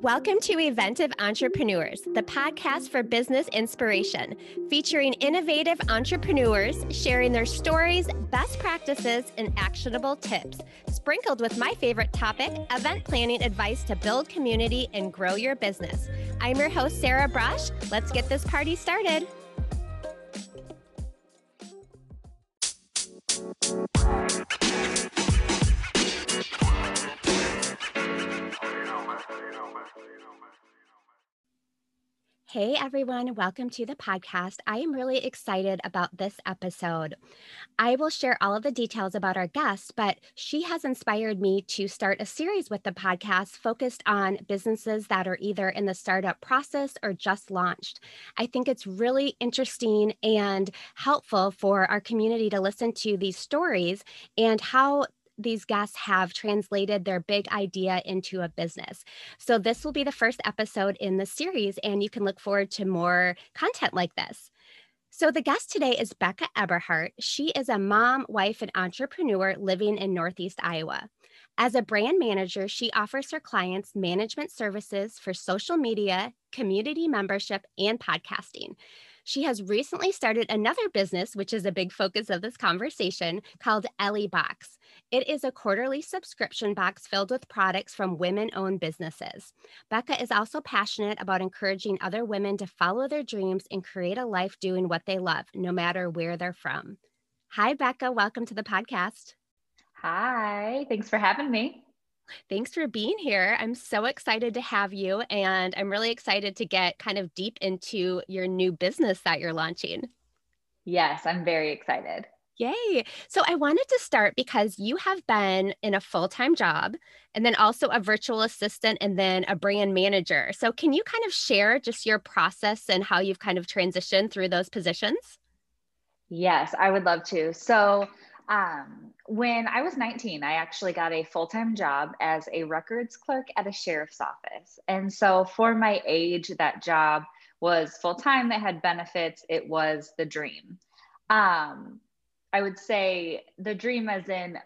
Welcome to Eventive Entrepreneurs, the podcast for business inspiration, featuring innovative entrepreneurs sharing their stories, best practices, and actionable tips, sprinkled with my favorite topic event planning advice to build community and grow your business. I'm your host, Sarah Brush. Let's get this party started. Hey everyone, welcome to the podcast. I am really excited about this episode. I will share all of the details about our guest, but she has inspired me to start a series with the podcast focused on businesses that are either in the startup process or just launched. I think it's really interesting and helpful for our community to listen to these stories and how these guests have translated their big idea into a business. So, this will be the first episode in the series, and you can look forward to more content like this. So, the guest today is Becca Eberhardt. She is a mom, wife, and entrepreneur living in Northeast Iowa. As a brand manager, she offers her clients management services for social media, community membership, and podcasting. She has recently started another business, which is a big focus of this conversation, called Ellie Box. It is a quarterly subscription box filled with products from women owned businesses. Becca is also passionate about encouraging other women to follow their dreams and create a life doing what they love, no matter where they're from. Hi, Becca. Welcome to the podcast. Hi. Thanks for having me. Thanks for being here. I'm so excited to have you, and I'm really excited to get kind of deep into your new business that you're launching. Yes, I'm very excited. Yay. So I wanted to start because you have been in a full time job and then also a virtual assistant and then a brand manager. So can you kind of share just your process and how you've kind of transitioned through those positions? Yes, I would love to. So um, when I was 19, I actually got a full time job as a records clerk at a sheriff's office. And so, for my age, that job was full time, it had benefits, it was the dream. Um, I would say the dream, as in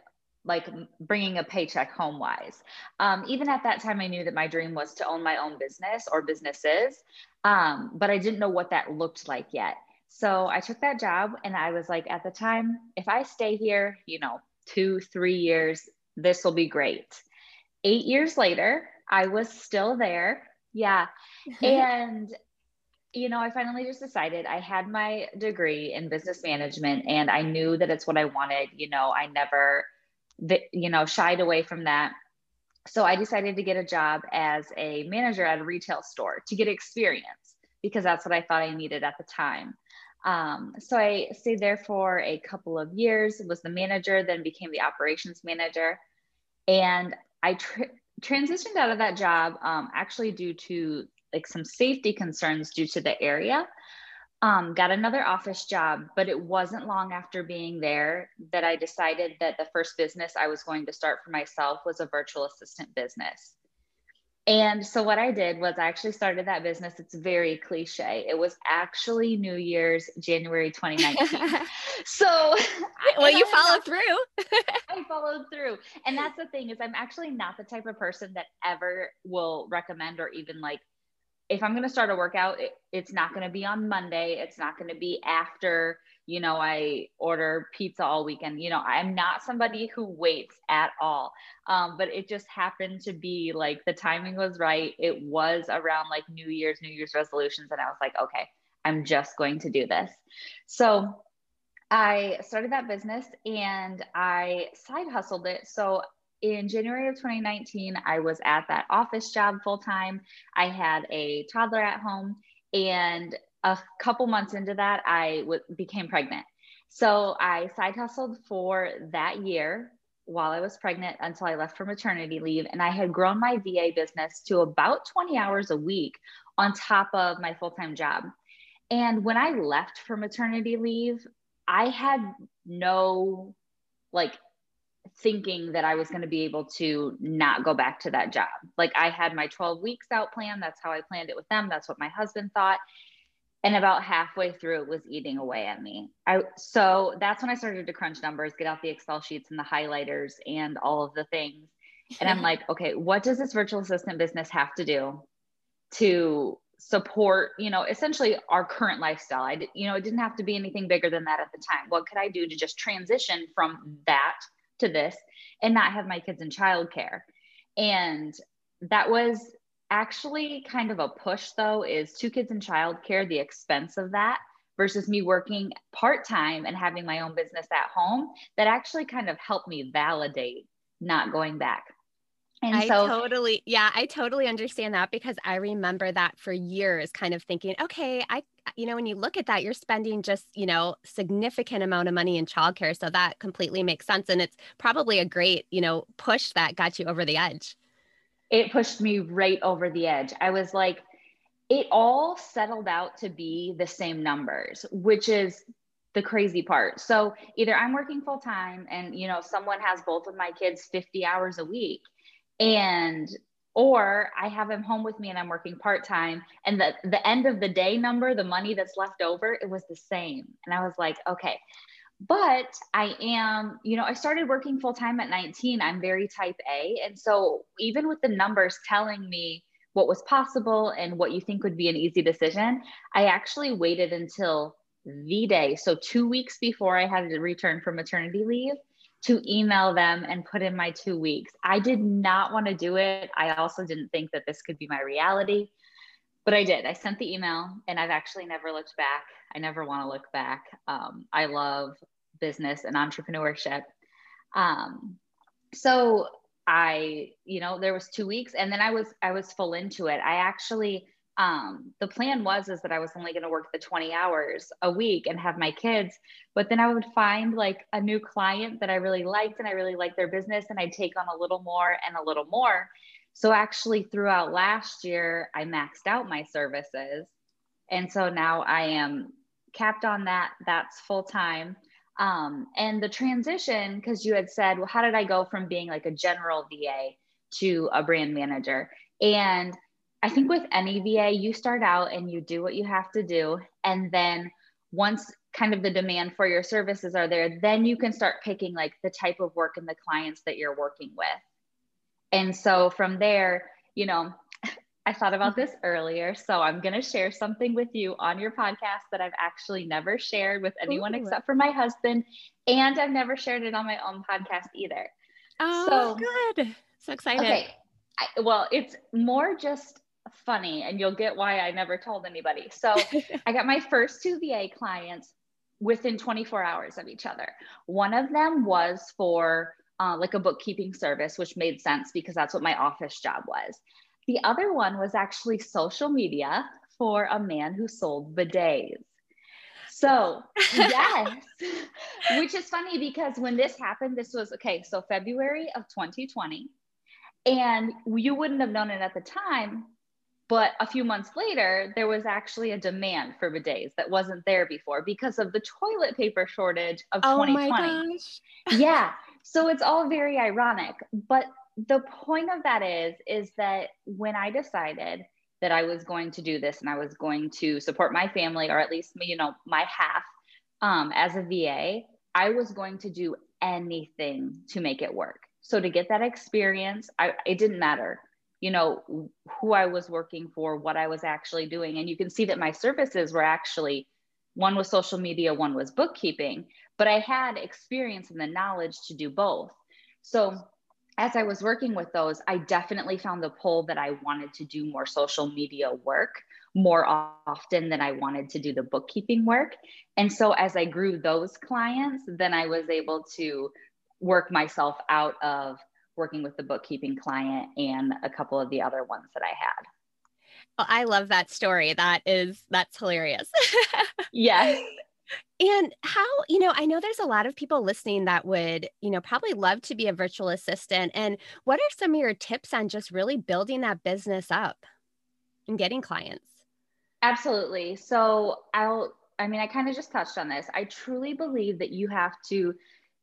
like bringing a paycheck home wise. Um, even at that time, I knew that my dream was to own my own business or businesses, um, but I didn't know what that looked like yet. So I took that job and I was like, at the time, if I stay here, you know, two, three years, this will be great. Eight years later, I was still there. Yeah. and, you know, I finally just decided I had my degree in business management and I knew that it's what I wanted. You know, I never, you know, shied away from that. So I decided to get a job as a manager at a retail store to get experience because that's what I thought I needed at the time. Um, so I stayed there for a couple of years, was the manager, then became the operations manager. And I tra- transitioned out of that job um, actually due to like some safety concerns due to the area. Um, got another office job, but it wasn't long after being there that I decided that the first business I was going to start for myself was a virtual assistant business. And so what I did was I actually started that business. It's very cliche. It was actually New Year's, January 2019. so well, you followed through. I followed through. And that's the thing is I'm actually not the type of person that ever will recommend or even like if I'm going to start a workout, it, it's not going to be on Monday. It's not going to be after, you know, I order pizza all weekend. You know, I'm not somebody who waits at all. Um, but it just happened to be like the timing was right. It was around like New Year's, New Year's resolutions. And I was like, okay, I'm just going to do this. So I started that business and I side hustled it. So in January of 2019, I was at that office job full time. I had a toddler at home, and a couple months into that, I w- became pregnant. So I side hustled for that year while I was pregnant until I left for maternity leave. And I had grown my VA business to about 20 hours a week on top of my full time job. And when I left for maternity leave, I had no like thinking that I was going to be able to not go back to that job. Like I had my 12 weeks out plan. That's how I planned it with them. That's what my husband thought. And about halfway through, it was eating away at me. I so that's when I started to crunch numbers, get out the Excel sheets and the highlighters and all of the things. And I'm like, okay, what does this virtual assistant business have to do to support, you know, essentially our current lifestyle? I you know, it didn't have to be anything bigger than that at the time. What could I do to just transition from that to this and not have my kids in childcare? And that was actually kind of a push though is two kids in childcare the expense of that versus me working part-time and having my own business at home that actually kind of helped me validate not going back and I so, totally, yeah, I totally understand that because I remember that for years, kind of thinking, okay, I, you know, when you look at that, you're spending just, you know, significant amount of money in childcare. So that completely makes sense. And it's probably a great, you know, push that got you over the edge it pushed me right over the edge. I was like, it all settled out to be the same numbers, which is the crazy part. So either I'm working full time and you know someone has both of my kids 50 hours a week and or I have them home with me and I'm working part time and the the end of the day number, the money that's left over, it was the same. And I was like, okay, but I am, you know, I started working full time at 19. I'm very type A. And so even with the numbers telling me what was possible and what you think would be an easy decision, I actually waited until the day. So two weeks before I had to return from maternity leave to email them and put in my two weeks. I did not want to do it. I also didn't think that this could be my reality, but I did. I sent the email and I've actually never looked back. I never want to look back. Um, I love business and entrepreneurship. Um, so I, you know, there was two weeks and then I was, I was full into it. I actually, um, the plan was, is that I was only going to work the 20 hours a week and have my kids, but then I would find like a new client that I really liked and I really liked their business and I'd take on a little more and a little more. So actually throughout last year, I maxed out my services. And so now I am capped on that. That's full time. Um, and the transition, because you had said, well, how did I go from being like a general VA to a brand manager? And I think with any VA, you start out and you do what you have to do. And then once kind of the demand for your services are there, then you can start picking like the type of work and the clients that you're working with. And so from there, you know, I thought about this earlier. So I'm going to share something with you on your podcast that I've actually never shared with anyone Ooh. except for my husband. And I've never shared it on my own podcast either. Oh, so, good. So excited. Okay. I, well, it's more just funny, and you'll get why I never told anybody. So I got my first two VA clients within 24 hours of each other. One of them was for uh, like a bookkeeping service, which made sense because that's what my office job was. The other one was actually social media for a man who sold bidets. So, yes, which is funny because when this happened, this was okay, so February of 2020. And you wouldn't have known it at the time, but a few months later, there was actually a demand for bidets that wasn't there before because of the toilet paper shortage of oh 2020. My gosh. yeah. So it's all very ironic. But the point of that is is that when i decided that i was going to do this and i was going to support my family or at least you know my half um, as a va i was going to do anything to make it work. So to get that experience I, it didn't matter you know who i was working for what i was actually doing. And you can see that my services were actually one was social media one was bookkeeping but i had experience and the knowledge to do both. So as I was working with those, I definitely found the pull that I wanted to do more social media work more often than I wanted to do the bookkeeping work. And so as I grew those clients, then I was able to work myself out of working with the bookkeeping client and a couple of the other ones that I had. Oh, I love that story. That is that's hilarious. yes. And how, you know, I know there's a lot of people listening that would, you know, probably love to be a virtual assistant. And what are some of your tips on just really building that business up and getting clients? Absolutely. So I'll, I mean, I kind of just touched on this. I truly believe that you have to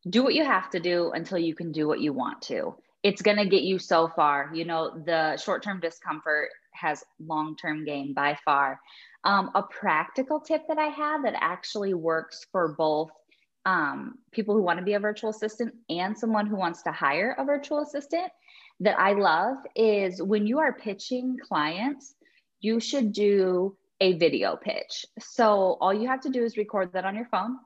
do what you have to do until you can do what you want to. It's going to get you so far. You know, the short term discomfort has long term gain by far. Um, a practical tip that I have that actually works for both um, people who want to be a virtual assistant and someone who wants to hire a virtual assistant that I love is when you are pitching clients, you should do a video pitch. So all you have to do is record that on your phone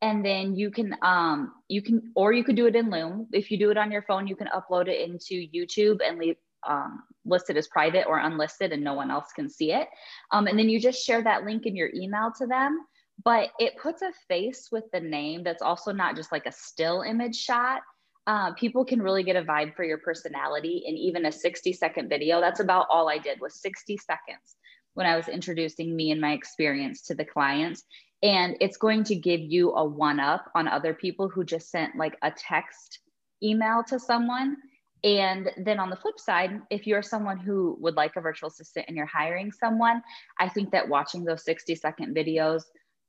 and then you can um you can or you could do it in Loom. If you do it on your phone, you can upload it into YouTube and leave um, listed as private or unlisted and no one else can see it. Um, and then you just share that link in your email to them. But it puts a face with the name that's also not just like a still image shot. Uh, people can really get a vibe for your personality in even a 60 second video. That's about all I did was 60 seconds when I was introducing me and my experience to the clients. And it's going to give you a one up on other people who just sent like a text email to someone and then on the flip side, if you're someone who would like a virtual assistant and you're hiring someone, I think that watching those 60 second videos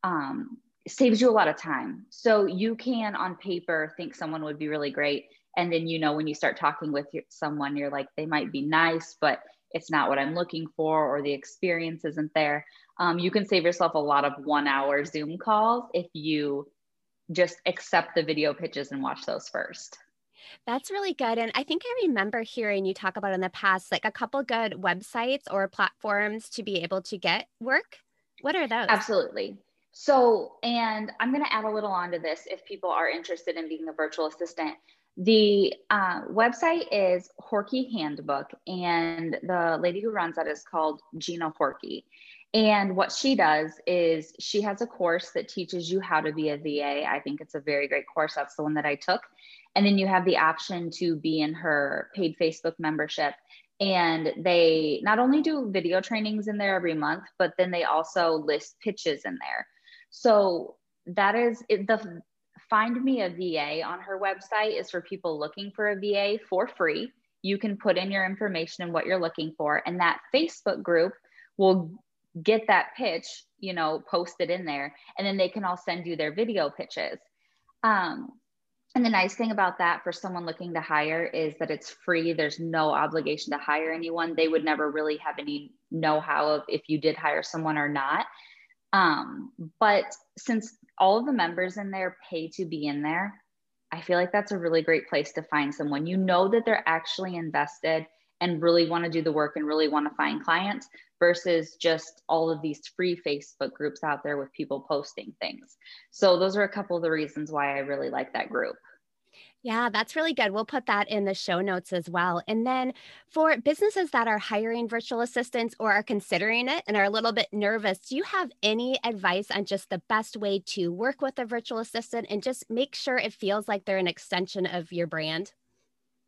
um, saves you a lot of time. So you can, on paper, think someone would be really great. And then, you know, when you start talking with someone, you're like, they might be nice, but it's not what I'm looking for, or the experience isn't there. Um, you can save yourself a lot of one hour Zoom calls if you just accept the video pitches and watch those first. That's really good. And I think I remember hearing you talk about in the past, like a couple good websites or platforms to be able to get work. What are those? Absolutely. So, and I'm going to add a little onto this if people are interested in being a virtual assistant. The uh, website is Horkey Handbook, and the lady who runs that is called Gina Horkey. And what she does is she has a course that teaches you how to be a VA. I think it's a very great course. That's the one that I took. And then you have the option to be in her paid Facebook membership. And they not only do video trainings in there every month, but then they also list pitches in there. So that is it, the Find Me a VA on her website is for people looking for a VA for free. You can put in your information and what you're looking for, and that Facebook group will get that pitch, you know, posted in there, and then they can all send you their video pitches. Um, and the nice thing about that for someone looking to hire is that it's free. There's no obligation to hire anyone. They would never really have any know how of if you did hire someone or not. Um, but since all of the members in there pay to be in there, I feel like that's a really great place to find someone. You know that they're actually invested and really want to do the work and really want to find clients versus just all of these free Facebook groups out there with people posting things. So, those are a couple of the reasons why I really like that group. Yeah, that's really good. We'll put that in the show notes as well. And then for businesses that are hiring virtual assistants or are considering it and are a little bit nervous, do you have any advice on just the best way to work with a virtual assistant and just make sure it feels like they're an extension of your brand?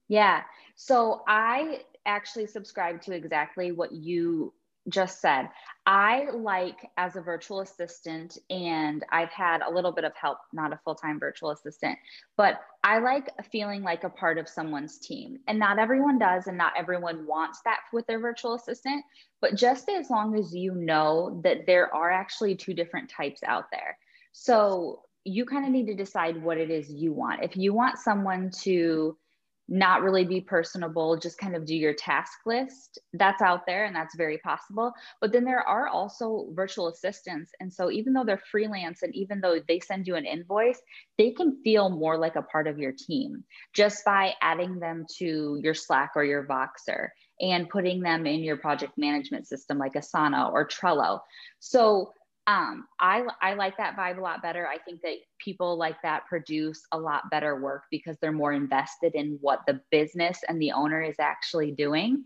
Yeah. So I actually subscribe to exactly what you just said. I like as a virtual assistant, and I've had a little bit of help, not a full time virtual assistant, but I like feeling like a part of someone's team. And not everyone does, and not everyone wants that with their virtual assistant. But just as long as you know that there are actually two different types out there. So you kind of need to decide what it is you want. If you want someone to not really be personable, just kind of do your task list. That's out there and that's very possible. But then there are also virtual assistants. And so even though they're freelance and even though they send you an invoice, they can feel more like a part of your team just by adding them to your Slack or your Voxer and putting them in your project management system like Asana or Trello. So um, I, I like that vibe a lot better. I think that people like that produce a lot better work because they're more invested in what the business and the owner is actually doing.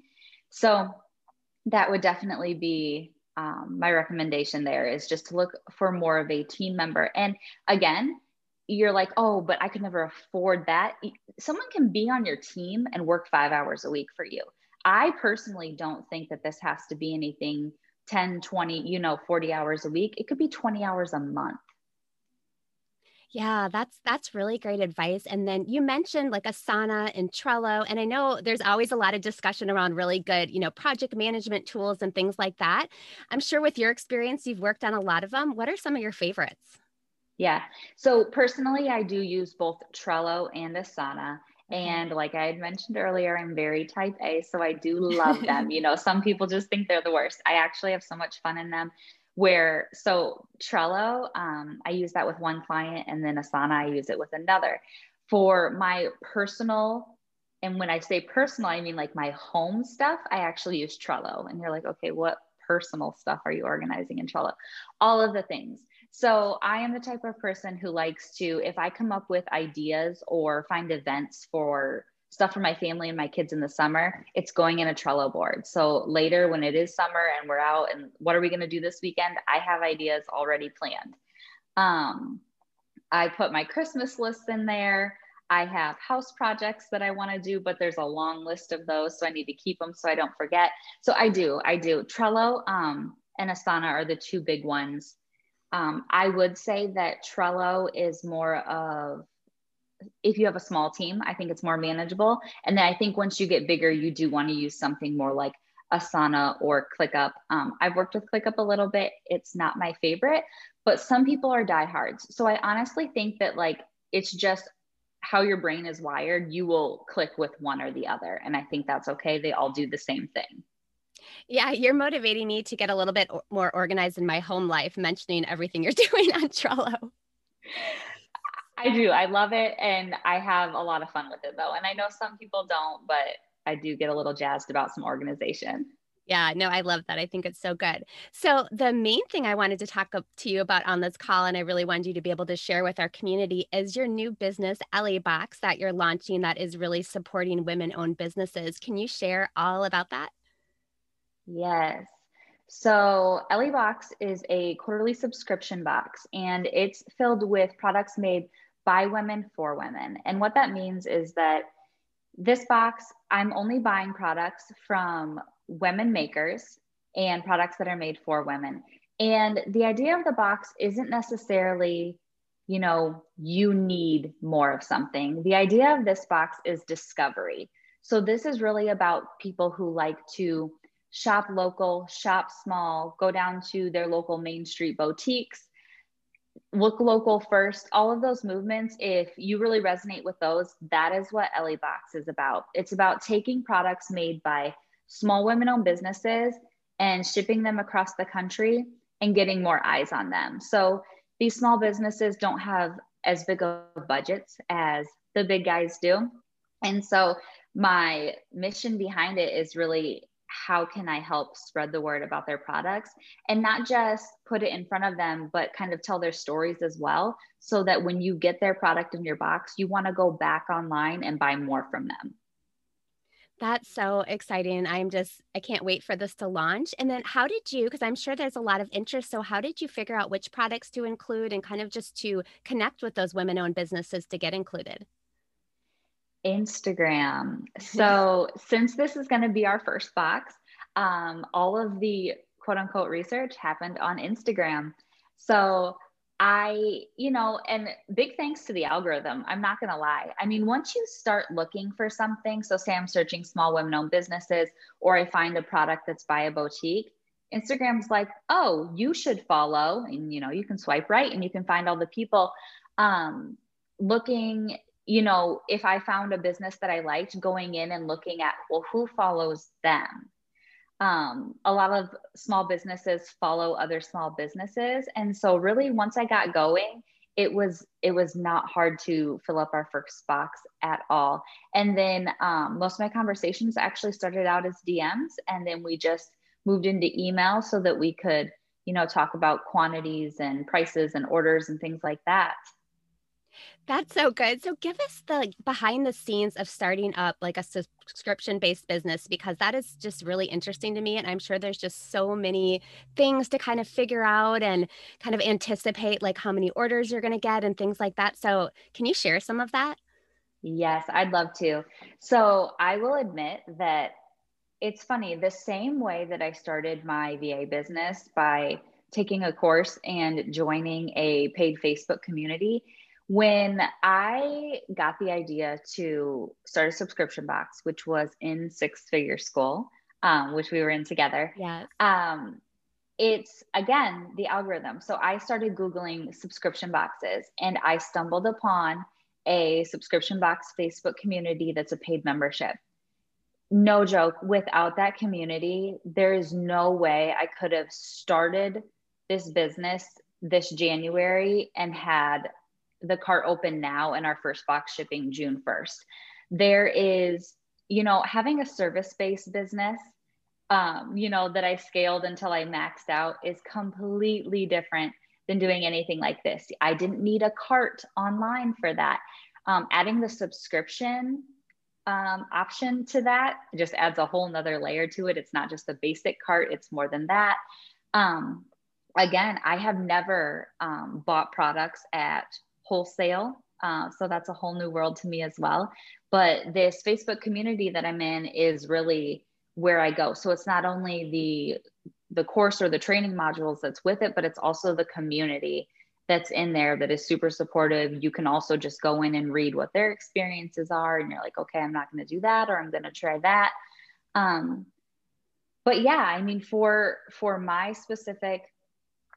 So that would definitely be um, my recommendation there is just to look for more of a team member. And again, you're like, oh, but I could never afford that. Someone can be on your team and work five hours a week for you. I personally don't think that this has to be anything 10, 20, you know, 40 hours a week. It could be 20 hours a month. Yeah, that's that's really great advice. And then you mentioned like Asana and Trello, and I know there's always a lot of discussion around really good, you know, project management tools and things like that. I'm sure with your experience, you've worked on a lot of them. What are some of your favorites? Yeah. So personally, I do use both Trello and Asana. And like I had mentioned earlier, I'm very type A, so I do love them. you know, some people just think they're the worst. I actually have so much fun in them. Where so Trello, um, I use that with one client, and then Asana, I use it with another. For my personal and when I say personal, I mean like my home stuff, I actually use Trello. And you're like, okay, what personal stuff are you organizing in Trello? All of the things. So I am the type of person who likes to, if I come up with ideas or find events for stuff for my family and my kids in the summer, it's going in a Trello board. So later when it is summer and we're out and what are we going to do this weekend? I have ideas already planned. Um, I put my Christmas lists in there. I have house projects that I want to do, but there's a long list of those. So I need to keep them so I don't forget. So I do, I do. Trello um, and Asana are the two big ones. Um, I would say that Trello is more of, if you have a small team, I think it's more manageable. And then I think once you get bigger, you do want to use something more like Asana or ClickUp. Um, I've worked with ClickUp a little bit. It's not my favorite, but some people are diehards. So I honestly think that like it's just how your brain is wired, you will click with one or the other. And I think that's okay. They all do the same thing. Yeah, you're motivating me to get a little bit more organized in my home life, mentioning everything you're doing on Trello. I do. I love it. And I have a lot of fun with it though. And I know some people don't, but I do get a little jazzed about some organization. Yeah, no, I love that. I think it's so good. So, the main thing I wanted to talk to you about on this call, and I really wanted you to be able to share with our community, is your new business, LA Box, that you're launching that is really supporting women owned businesses. Can you share all about that? Yes. So, LA Box is a quarterly subscription box, and it's filled with products made by women for women. And what that means is that this box, I'm only buying products from women makers and products that are made for women. And the idea of the box isn't necessarily, you know, you need more of something. The idea of this box is discovery. So this is really about people who like to shop local, shop small, go down to their local Main Street boutiques, look local first. All of those movements, if you really resonate with those, that is what LA Box is about. It's about taking products made by small women owned businesses and shipping them across the country and getting more eyes on them. So these small businesses don't have as big of budgets as the big guys do. And so my mission behind it is really how can I help spread the word about their products and not just put it in front of them, but kind of tell their stories as well. So that when you get their product in your box, you want to go back online and buy more from them. That's so exciting. I'm just, I can't wait for this to launch. And then, how did you, because I'm sure there's a lot of interest. So, how did you figure out which products to include and kind of just to connect with those women owned businesses to get included? Instagram. So, since this is going to be our first box, um, all of the quote unquote research happened on Instagram. So, I, you know, and big thanks to the algorithm. I'm not going to lie. I mean, once you start looking for something, so say I'm searching small women owned businesses or I find a product that's by a boutique, Instagram's like, oh, you should follow. And, you know, you can swipe right and you can find all the people um, looking, you know, if I found a business that I liked, going in and looking at, well, who follows them? um, a lot of small businesses follow other small businesses. And so really once i got going it was it was not hard to fill up our first box at all. And then um, most of my conversations actually started out as dms and then we just moved into email so that we could you know talk about quantities and prices and orders and things like that that's so good. So give us the behind the scenes of starting up like a subscription based business because that is just really interesting to me. And I'm sure there's just so many things to kind of figure out and kind of anticipate like how many orders you're going to get and things like that. So can you share some of that? Yes, I'd love to. So I will admit that it's funny, the same way that I started my VA business by taking a course and joining a paid Facebook community when I got the idea to start a subscription box, which was in six figure school, um, which we were in together. Yes. Um, it's again the algorithm. So I started Googling subscription boxes and I stumbled upon a subscription box Facebook community that's a paid membership. No joke, without that community, there is no way I could have started this business this January and had the cart open now and our first box shipping June 1st. there is, you know, having a service based business, um, you know, that I scaled until I maxed out is completely different than doing anything like this. I didn't need a cart online for that. Um, adding the subscription um, option to that just adds a whole nother layer to it. It's not just a basic cart, it's more than that. Um, again, I have never um, bought products at wholesale. Uh, so that's a whole new world to me as well. But this Facebook community that I'm in is really where I go. So it's not only the the course or the training modules that's with it, but it's also the community that's in there that is super supportive. You can also just go in and read what their experiences are, and you're like, okay, I'm not going to do that, or I'm going to try that. Um, but yeah, I mean, for for my specific,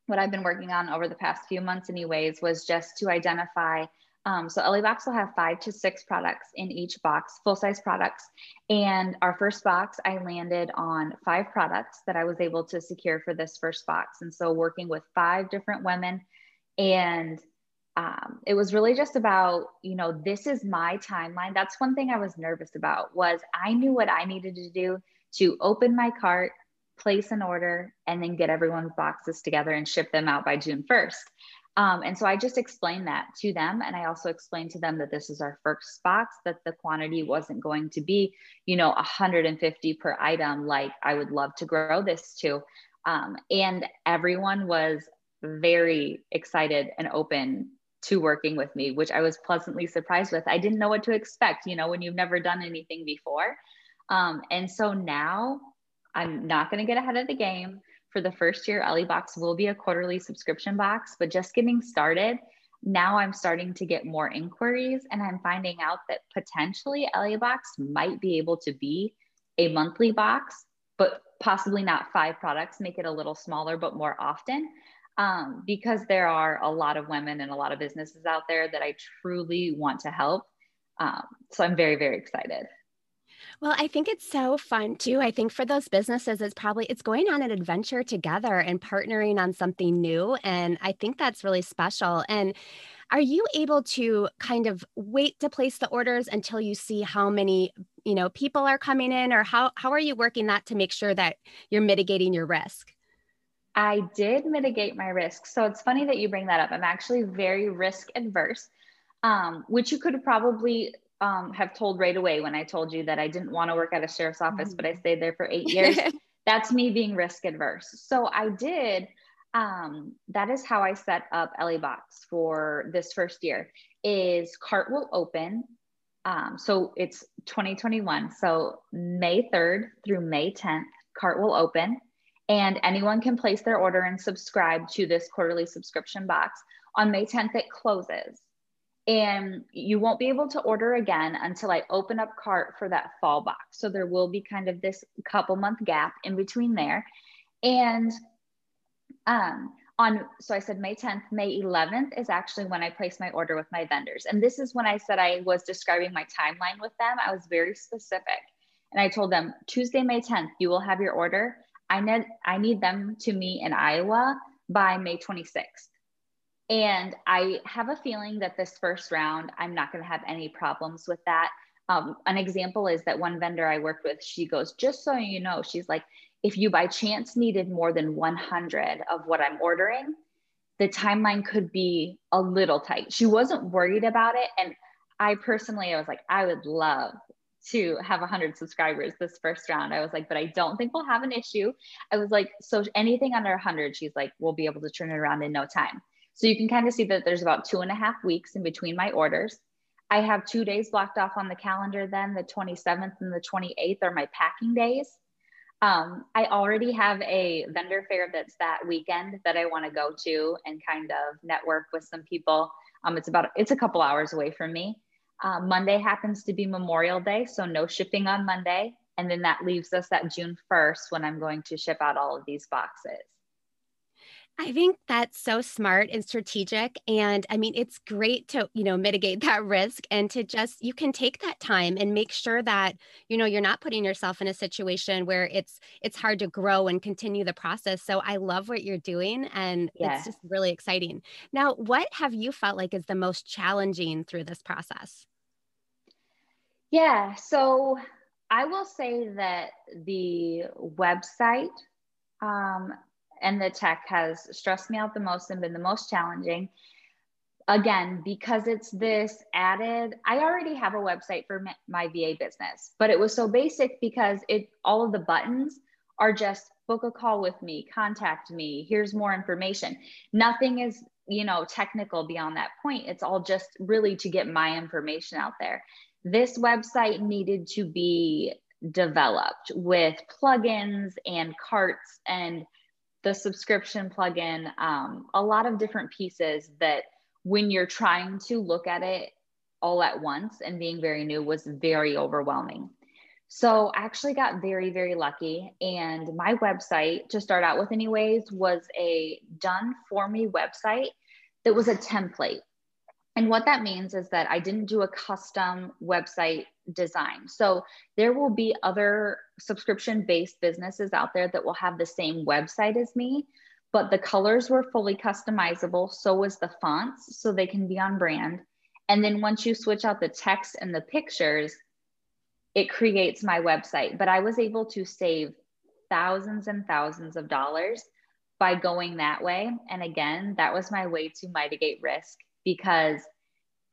what I've been working on over the past few months, anyways, was just to identify um, so LA Box will have five to six products in each box, full size products. And our first box, I landed on five products that I was able to secure for this first box. And so working with five different women. And um, it was really just about, you know, this is my timeline. That's one thing I was nervous about was I knew what I needed to do to open my cart, place an order, and then get everyone's boxes together and ship them out by June 1st. Um, and so I just explained that to them. And I also explained to them that this is our first box, that the quantity wasn't going to be, you know, 150 per item, like I would love to grow this to. Um, and everyone was very excited and open to working with me, which I was pleasantly surprised with. I didn't know what to expect, you know, when you've never done anything before. Um, and so now I'm not going to get ahead of the game for the first year, LA Box will be a quarterly subscription box, but just getting started, now I'm starting to get more inquiries and I'm finding out that potentially LA Box might be able to be a monthly box, but possibly not five products, make it a little smaller, but more often. Um, because there are a lot of women and a lot of businesses out there that I truly want to help. Um, so I'm very, very excited. Well, I think it's so fun too. I think for those businesses, it's probably it's going on an adventure together and partnering on something new. And I think that's really special. And are you able to kind of wait to place the orders until you see how many you know people are coming in or how how are you working that to make sure that you're mitigating your risk i did mitigate my risk so it's funny that you bring that up i'm actually very risk adverse um, which you could probably um, have told right away when I told you that I didn't want to work at a sheriff's office, mm-hmm. but I mm-hmm. stayed there for eight years. That's me being risk adverse. So I did. Um, that is how I set up LA Box for this first year. Is cart will open. Um, so it's 2021. So May 3rd through May 10th, cart will open, and anyone can place their order and subscribe to this quarterly subscription box. On May 10th, it closes and you won't be able to order again until I open up cart for that fall box. So there will be kind of this couple month gap in between there. And um, on, so I said May 10th, May 11th is actually when I placed my order with my vendors. And this is when I said I was describing my timeline with them. I was very specific. And I told them Tuesday, May 10th, you will have your order. I need, I need them to me in Iowa by May 26th. And I have a feeling that this first round, I'm not going to have any problems with that. Um, an example is that one vendor I worked with, she goes, just so you know, she's like, if you by chance needed more than 100 of what I'm ordering, the timeline could be a little tight. She wasn't worried about it. And I personally, I was like, I would love to have 100 subscribers this first round. I was like, but I don't think we'll have an issue. I was like, so anything under 100, she's like, we'll be able to turn it around in no time. So you can kind of see that there's about two and a half weeks in between my orders. I have two days blocked off on the calendar then, the 27th and the 28th are my packing days. Um, I already have a vendor fair that's that weekend that I want to go to and kind of network with some people. Um, it's about, it's a couple hours away from me. Uh, Monday happens to be Memorial Day, so no shipping on Monday. And then that leaves us at June 1st when I'm going to ship out all of these boxes. I think that's so smart and strategic. And I mean, it's great to, you know, mitigate that risk and to just, you can take that time and make sure that, you know, you're not putting yourself in a situation where it's, it's hard to grow and continue the process. So I love what you're doing and yeah. it's just really exciting. Now, what have you felt like is the most challenging through this process? Yeah. So I will say that the website um, and the tech has stressed me out the most and been the most challenging. Again, because it's this added, I already have a website for my VA business, but it was so basic because it all of the buttons are just book a call with me, contact me, here's more information. Nothing is, you know, technical beyond that point. It's all just really to get my information out there. This website needed to be developed with plugins and carts and the subscription plugin, um, a lot of different pieces that when you're trying to look at it all at once and being very new was very overwhelming. So I actually got very, very lucky. And my website, to start out with, anyways, was a done for me website that was a template. And what that means is that I didn't do a custom website design. So there will be other subscription based businesses out there that will have the same website as me, but the colors were fully customizable. So was the fonts, so they can be on brand. And then once you switch out the text and the pictures, it creates my website. But I was able to save thousands and thousands of dollars by going that way. And again, that was my way to mitigate risk because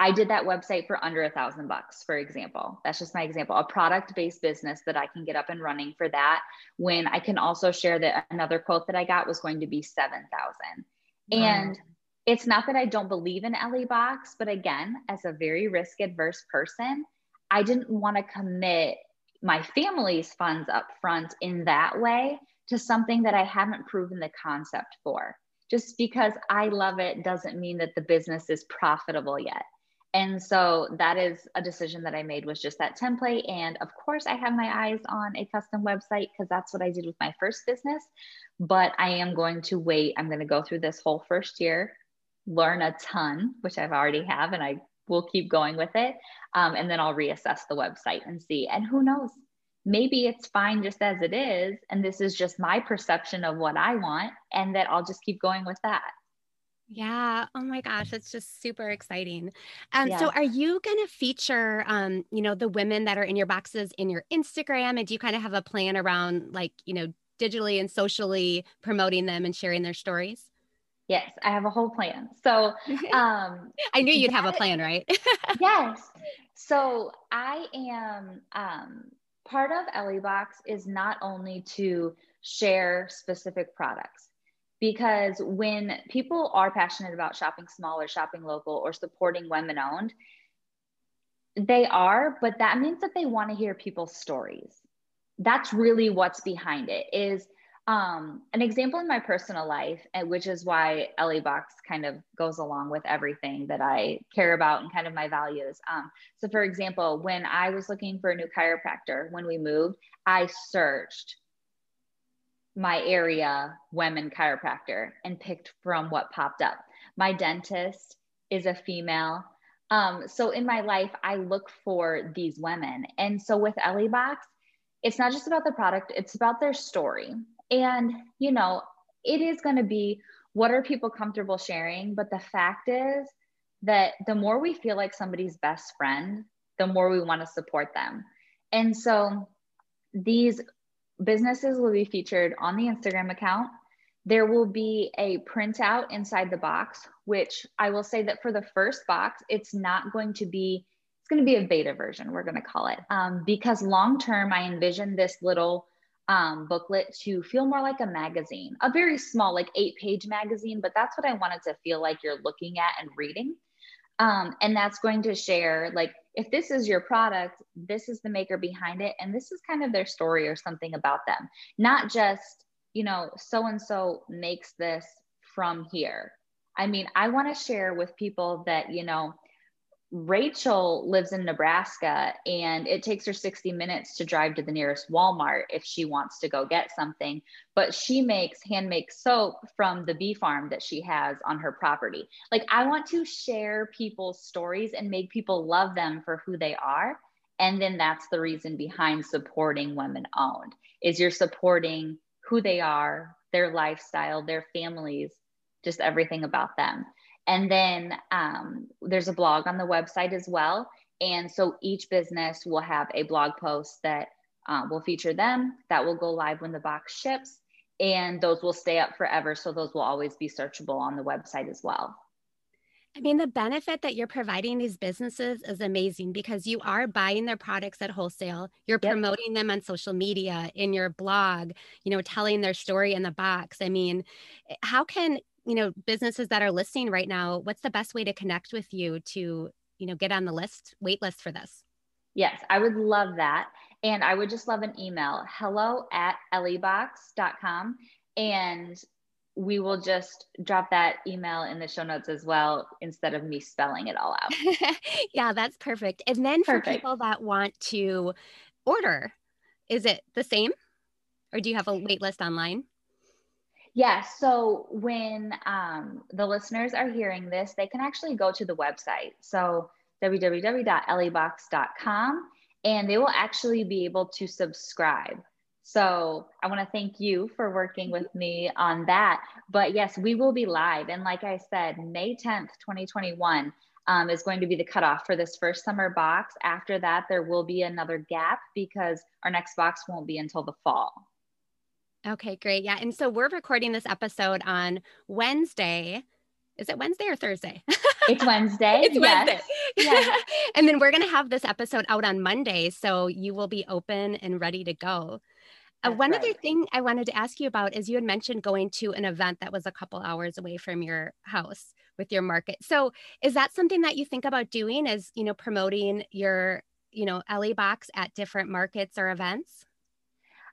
I did that website for under a thousand bucks, for example. That's just my example, a product based business that I can get up and running for that. When I can also share that another quote that I got was going to be 7,000. Wow. And it's not that I don't believe in LA Box, but again, as a very risk adverse person, I didn't want to commit my family's funds up front in that way to something that I haven't proven the concept for. Just because I love it doesn't mean that the business is profitable yet. And so that is a decision that I made was just that template. And of course, I have my eyes on a custom website because that's what I did with my first business. But I am going to wait. I'm going to go through this whole first year, learn a ton, which I've already have, and I will keep going with it. Um, and then I'll reassess the website and see. And who knows? Maybe it's fine just as it is. And this is just my perception of what I want. And that I'll just keep going with that. Yeah. Oh my gosh, it's just super exciting. Um, yeah. so are you going to feature, um, you know, the women that are in your boxes in your Instagram, and do you kind of have a plan around, like, you know, digitally and socially promoting them and sharing their stories? Yes, I have a whole plan. So, um, I knew you'd that, have a plan, right? yes. So I am um, part of Ellie Box is not only to share specific products because when people are passionate about shopping small or shopping local or supporting women owned they are but that means that they want to hear people's stories. That's really what's behind it is um, an example in my personal life which is why Ellie Box kind of goes along with everything that i care about and kind of my values um, so for example when i was looking for a new chiropractor when we moved i searched my area women chiropractor and picked from what popped up. My dentist is a female. Um, so in my life, I look for these women. And so with Ellie Box, it's not just about the product, it's about their story. And, you know, it is going to be what are people comfortable sharing? But the fact is that the more we feel like somebody's best friend, the more we want to support them. And so these businesses will be featured on the Instagram account. There will be a printout inside the box, which I will say that for the first box, it's not going to be, it's going to be a beta version, we're going to call it. Um, because long term, I envision this little um, booklet to feel more like a magazine, a very small, like eight page magazine, but that's what I wanted to feel like you're looking at and reading. Um, and that's going to share like if this is your product this is the maker behind it and this is kind of their story or something about them not just you know so and so makes this from here i mean i want to share with people that you know Rachel lives in Nebraska and it takes her 60 minutes to drive to the nearest Walmart if she wants to go get something. But she makes hand make soap from the bee farm that she has on her property. Like, I want to share people's stories and make people love them for who they are. And then that's the reason behind supporting women owned is you're supporting who they are, their lifestyle, their families, just everything about them. And then um, there's a blog on the website as well. And so each business will have a blog post that um, will feature them that will go live when the box ships. And those will stay up forever. So those will always be searchable on the website as well. I mean, the benefit that you're providing these businesses is amazing because you are buying their products at wholesale. You're yep. promoting them on social media, in your blog, you know, telling their story in the box. I mean, how can, you know, businesses that are listening right now, what's the best way to connect with you to, you know, get on the list, wait list for this? Yes, I would love that. And I would just love an email hello at elliebox.com. And we will just drop that email in the show notes as well instead of me spelling it all out. yeah, that's perfect. And then perfect. for people that want to order, is it the same? Or do you have a wait list online? Yeah, so when um, the listeners are hearing this, they can actually go to the website. So www.elliebox.com and they will actually be able to subscribe. So I want to thank you for working with me on that. But yes, we will be live. And like I said, May 10th, 2021 um, is going to be the cutoff for this first summer box. After that, there will be another gap because our next box won't be until the fall. Okay, great. Yeah. And so we're recording this episode on Wednesday. Is it Wednesday or Thursday? It's Wednesday. it's. Wednesday. Yeah. and then we're going to have this episode out on Monday. So you will be open and ready to go. Uh, one right. other thing I wanted to ask you about is you had mentioned going to an event that was a couple hours away from your house with your market. So is that something that you think about doing as, you know, promoting your, you know, Ellie box at different markets or events?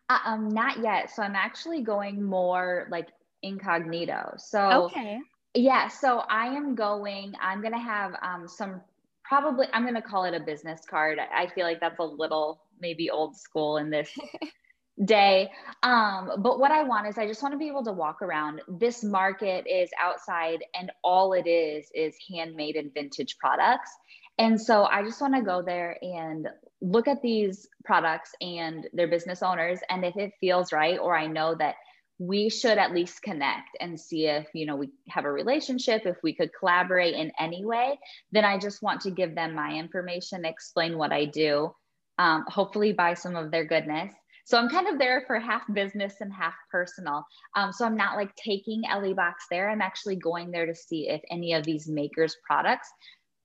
Uh, um, not yet. So I'm actually going more like incognito. So okay. Yeah. So I am going, I'm going to have um, some probably, I'm going to call it a business card. I feel like that's a little maybe old school in this day. Um, but what I want is I just want to be able to walk around. This market is outside, and all it is is handmade and vintage products. And so I just want to go there and look at these products and their business owners. And if it feels right, or I know that we should at least connect and see if you know we have a relationship if we could collaborate in any way then i just want to give them my information explain what i do um, hopefully buy some of their goodness so I'm kind of there for half business and half personal. Um, so I'm not like taking Ellie Box there. I'm actually going there to see if any of these makers products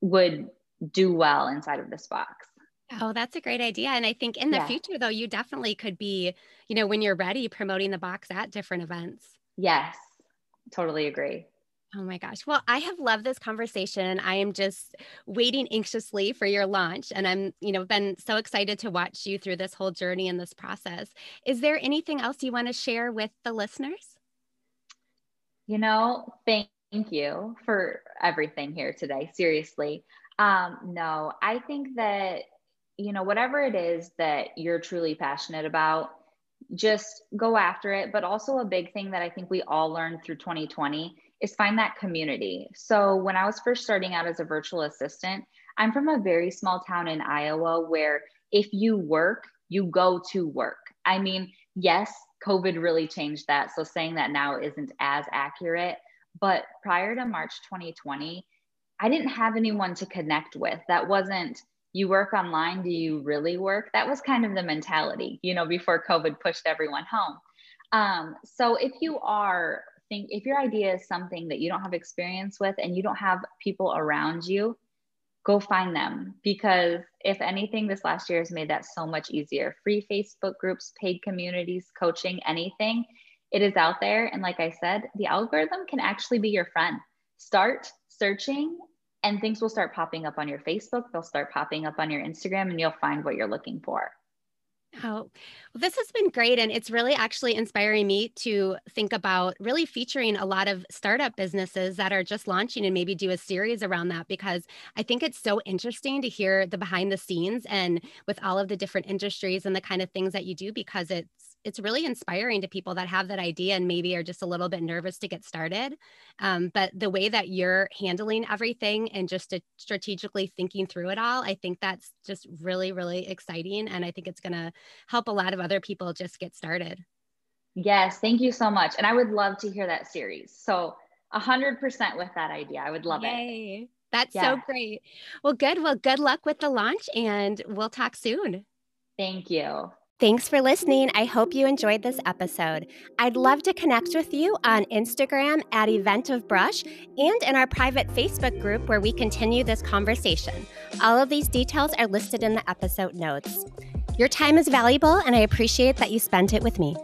would do well inside of this box. Oh, that's a great idea. And I think in the yeah. future, though, you definitely could be, you know, when you're ready, promoting the box at different events. Yes, totally agree. Oh my gosh. Well, I have loved this conversation. I am just waiting anxiously for your launch and I'm, you know, been so excited to watch you through this whole journey and this process. Is there anything else you want to share with the listeners? You know, thank you for everything here today. Seriously. Um, no, I think that, you know, whatever it is that you're truly passionate about, just go after it. But also, a big thing that I think we all learned through 2020 is find that community. So when I was first starting out as a virtual assistant, I'm from a very small town in Iowa where if you work, you go to work. I mean, yes, COVID really changed that. So saying that now isn't as accurate. But prior to March 2020, I didn't have anyone to connect with. That wasn't, you work online, do you really work? That was kind of the mentality, you know, before COVID pushed everyone home. Um, so if you are think if your idea is something that you don't have experience with and you don't have people around you, go find them because if anything, this last year has made that so much easier. Free Facebook groups, paid communities, coaching, anything, it is out there. And like I said, the algorithm can actually be your friend. Start searching and things will start popping up on your Facebook, they'll start popping up on your Instagram, and you'll find what you're looking for. Oh, well, this has been great. And it's really actually inspiring me to think about really featuring a lot of startup businesses that are just launching and maybe do a series around that because I think it's so interesting to hear the behind the scenes and with all of the different industries and the kind of things that you do because it's it's really inspiring to people that have that idea and maybe are just a little bit nervous to get started. Um, but the way that you're handling everything and just strategically thinking through it all, I think that's just really, really exciting. And I think it's going to help a lot of other people just get started. Yes, thank you so much. And I would love to hear that series. So, 100% with that idea. I would love Yay. it. That's yeah. so great. Well, good. Well, good luck with the launch and we'll talk soon. Thank you. Thanks for listening. I hope you enjoyed this episode. I'd love to connect with you on Instagram at Event of Brush and in our private Facebook group where we continue this conversation. All of these details are listed in the episode notes. Your time is valuable, and I appreciate that you spent it with me.